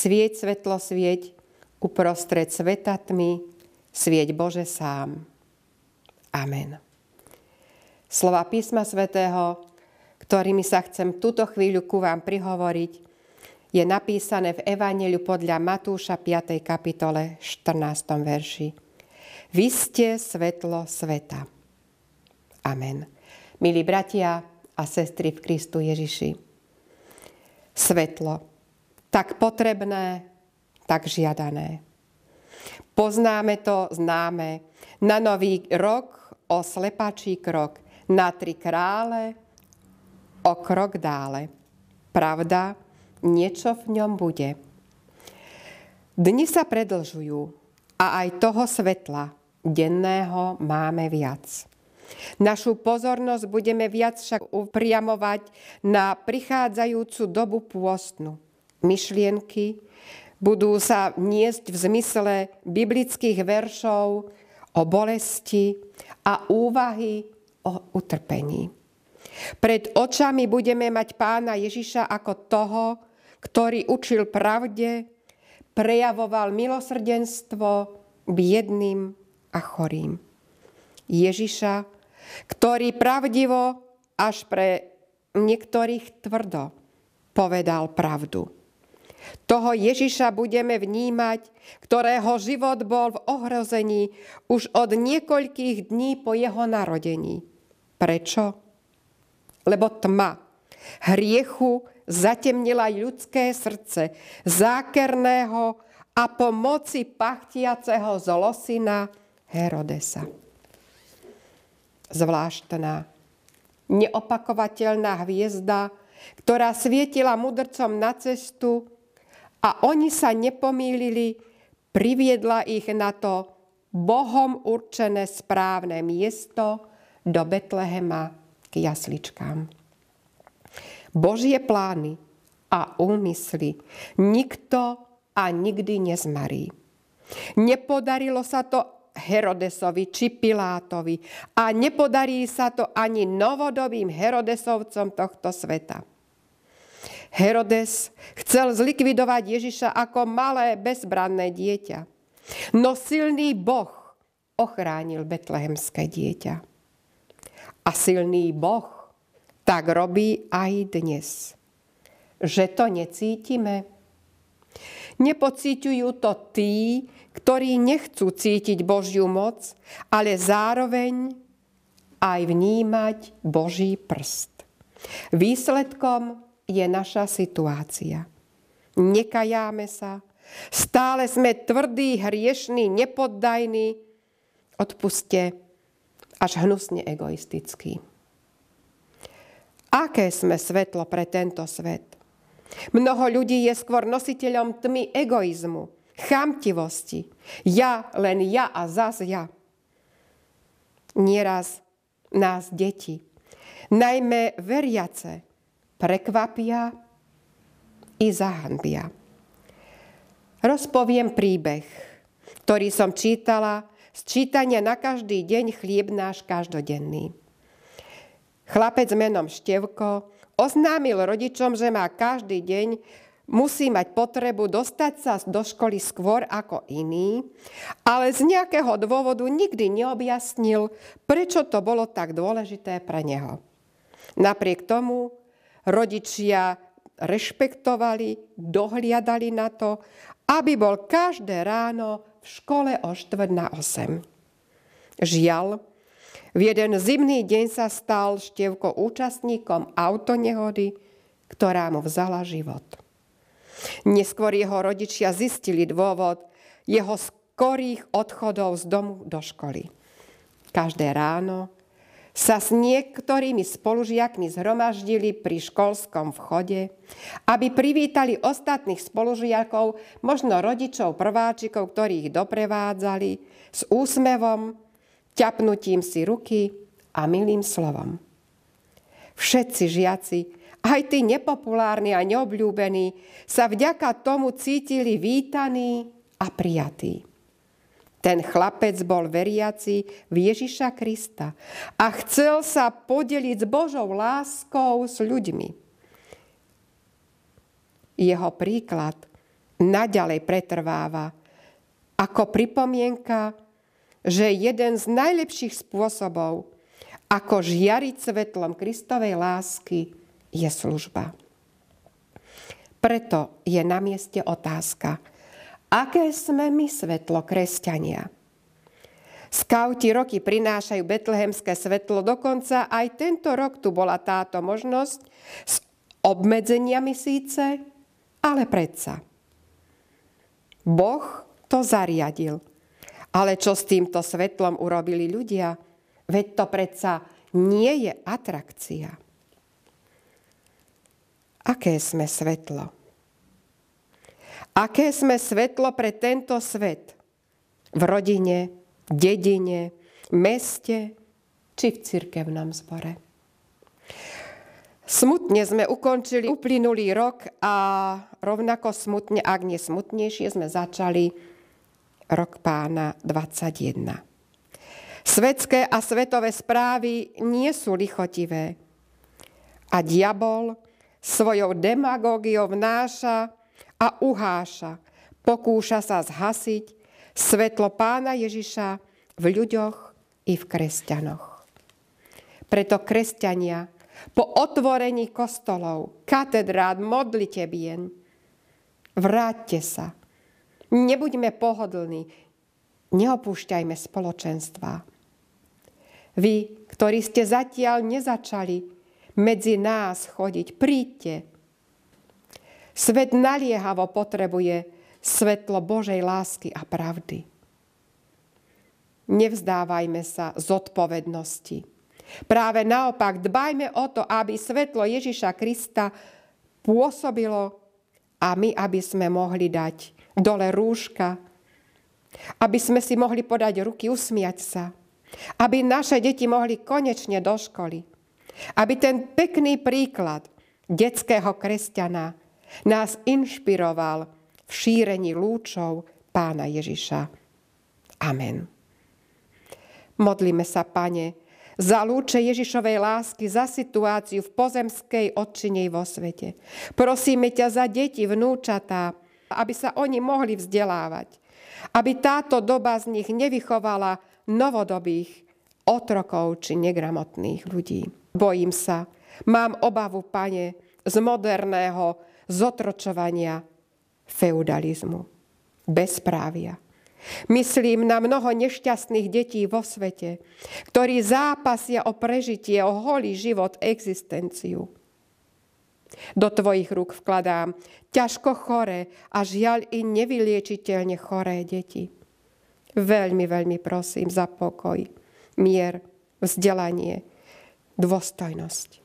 Svieť svetlo, svieť uprostred sveta tmy, svieť Bože sám. Amen. Slova písma svätého, ktorými sa chcem túto chvíľu ku vám prihovoriť, je napísané v Evangeliu podľa Matúša 5. kapitole 14. verši. Vy ste svetlo sveta. Amen. Milí bratia a sestry v Kristu Ježiši. Svetlo. Tak potrebné, tak žiadané. Poznáme to, známe. Na nový rok o slepačí krok. Na tri krále o krok dále. Pravda, niečo v ňom bude. Dni sa predlžujú a aj toho svetla denného máme viac. Našu pozornosť budeme viac však upriamovať na prichádzajúcu dobu pôstnu. Myšlienky budú sa niesť v zmysle biblických veršov o bolesti a úvahy o utrpení. Pred očami budeme mať pána Ježiša ako toho, ktorý učil pravde, prejavoval milosrdenstvo biedným a chorým. Ježiša, ktorý pravdivo až pre niektorých tvrdo povedal pravdu. Toho Ježiša budeme vnímať, ktorého život bol v ohrození už od niekoľkých dní po jeho narodení. Prečo? Lebo tma hriechu zatemnila ľudské srdce zákerného a po moci pachtiaceho zlosina Herodesa. Zvláštna, neopakovateľná hviezda, ktorá svietila mudrcom na cestu a oni sa nepomýlili, priviedla ich na to Bohom určené správne miesto do Betlehema k jasličkám. Božie plány a úmysly nikto a nikdy nezmarí. Nepodarilo sa to Herodesovi či Pilátovi a nepodarí sa to ani novodobým Herodesovcom tohto sveta. Herodes chcel zlikvidovať Ježiša ako malé bezbranné dieťa. No silný Boh ochránil betlehemské dieťa. A silný Boh tak robí aj dnes. Že to necítime? Nepocíťujú to tí, ktorí nechcú cítiť Božiu moc, ale zároveň aj vnímať Boží prst. Výsledkom je naša situácia. Nekajáme sa, stále sme tvrdí, hriešní, nepoddajní, odpuste, až hnusne egoistickí. Aké sme svetlo pre tento svet? Mnoho ľudí je skôr nositeľom tmy egoizmu, chamtivosti. Ja, len ja a zas ja. Nieraz nás deti, najmä veriace, prekvapia i zahanbia. Rozpoviem príbeh, ktorý som čítala z čítania na každý deň chlieb náš každodenný. Chlapec menom Števko oznámil rodičom, že má každý deň musí mať potrebu dostať sa do školy skôr ako iný, ale z nejakého dôvodu nikdy neobjasnil, prečo to bolo tak dôležité pre neho. Napriek tomu rodičia rešpektovali, dohliadali na to, aby bol každé ráno v škole o štvrt na 8. Žiaľ, v jeden zimný deň sa stal Števko účastníkom autonehody, ktorá mu vzala život. Neskôr jeho rodičia zistili dôvod jeho skorých odchodov z domu do školy. Každé ráno sa s niektorými spolužiakmi zhromaždili pri školskom vchode, aby privítali ostatných spolužiakov, možno rodičov prváčikov, ktorí ich doprevádzali, s úsmevom ťapnutím si ruky a milým slovom. Všetci žiaci, aj tí nepopulárni a neobľúbení, sa vďaka tomu cítili vítaní a prijatí. Ten chlapec bol veriaci v Ježiša Krista a chcel sa podeliť s Božou láskou s ľuďmi. Jeho príklad naďalej pretrváva ako pripomienka, že jeden z najlepších spôsobov, ako žiariť svetlom Kristovej lásky, je služba. Preto je na mieste otázka, aké sme my svetlo kresťania? Skauti roky prinášajú betlehemské svetlo, dokonca aj tento rok tu bola táto možnosť s obmedzeniami síce, ale predsa. Boh to zariadil. Ale čo s týmto svetlom urobili ľudia? Veď to predsa nie je atrakcia. Aké sme svetlo? Aké sme svetlo pre tento svet? V rodine, dedine, meste či v cirkevnom zbore. Smutne sme ukončili uplynulý rok a rovnako smutne, ak nie smutnejšie, sme začali rok pána 21. Svetské a svetové správy nie sú lichotivé. A diabol svojou demagógiou vnáša a uháša, pokúša sa zhasiť svetlo pána Ježiša v ľuďoch i v kresťanoch. Preto kresťania po otvorení kostolov, katedrát, modlitebien, vráťte sa. Nebuďme pohodlní. Neopúšťajme spoločenstva. Vy, ktorí ste zatiaľ nezačali medzi nás chodiť, príďte. Svet naliehavo potrebuje svetlo Božej lásky a pravdy. Nevzdávajme sa zodpovednosti. Práve naopak, dbajme o to, aby svetlo Ježiša Krista pôsobilo a my, aby sme mohli dať dole rúška, aby sme si mohli podať ruky, usmiať sa, aby naše deti mohli konečne do školy, aby ten pekný príklad detského kresťana nás inšpiroval v šírení lúčov pána Ježiša. Amen. Modlíme sa, Pane, za lúče Ježišovej lásky, za situáciu v pozemskej odčinej vo svete. Prosíme ťa za deti, vnúčatá, aby sa oni mohli vzdelávať. Aby táto doba z nich nevychovala novodobých otrokov či negramotných ľudí. Bojím sa, mám obavu, pane, z moderného zotročovania feudalizmu, bezprávia. Myslím na mnoho nešťastných detí vo svete, ktorí zápasia o prežitie, o holý život, existenciu. Do tvojich rúk vkladám ťažko choré a žiaľ i nevyliečiteľne choré deti. Veľmi, veľmi prosím za pokoj, mier, vzdelanie, dôstojnosť.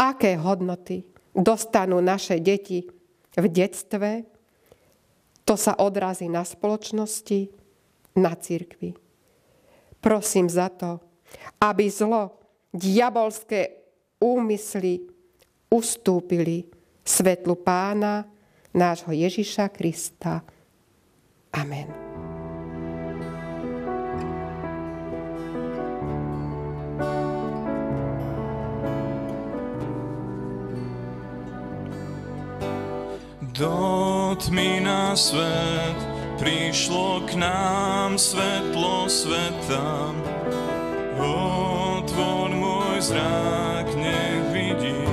Aké hodnoty dostanú naše deti v detstve, to sa odrazí na spoločnosti, na církvi. Prosím za to, aby zlo, diabolské úmysly ustúpili svetlu pána, nášho Ježiša Krista. Amen. Do tmy na svet prišlo k nám svetlo sveta. Otvor môj zrák, nech vidím.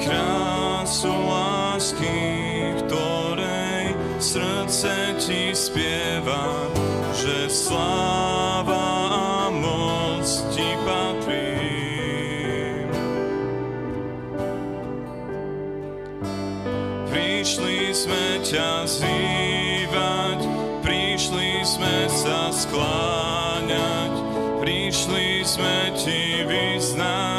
Krásu lásky, ktorej srdce ti spieva, že sláva sme ťa zývať, prišli sme sa skláňať, prišli sme ti vyznať,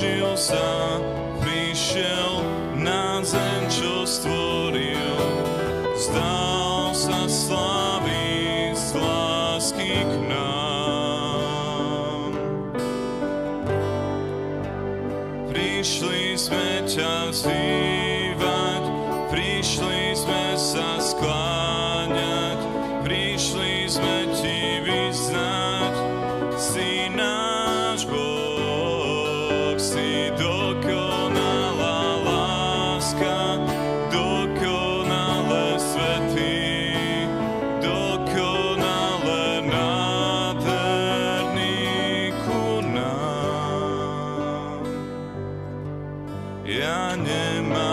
zblížil sa, prišiel na zem, čo stvoril. anima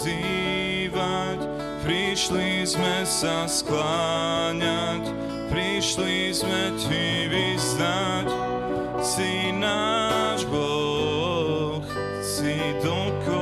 vzývať, prišli sme sa skláňať, prišli sme Ti vyznať. Si náš Boh, si dokonalý.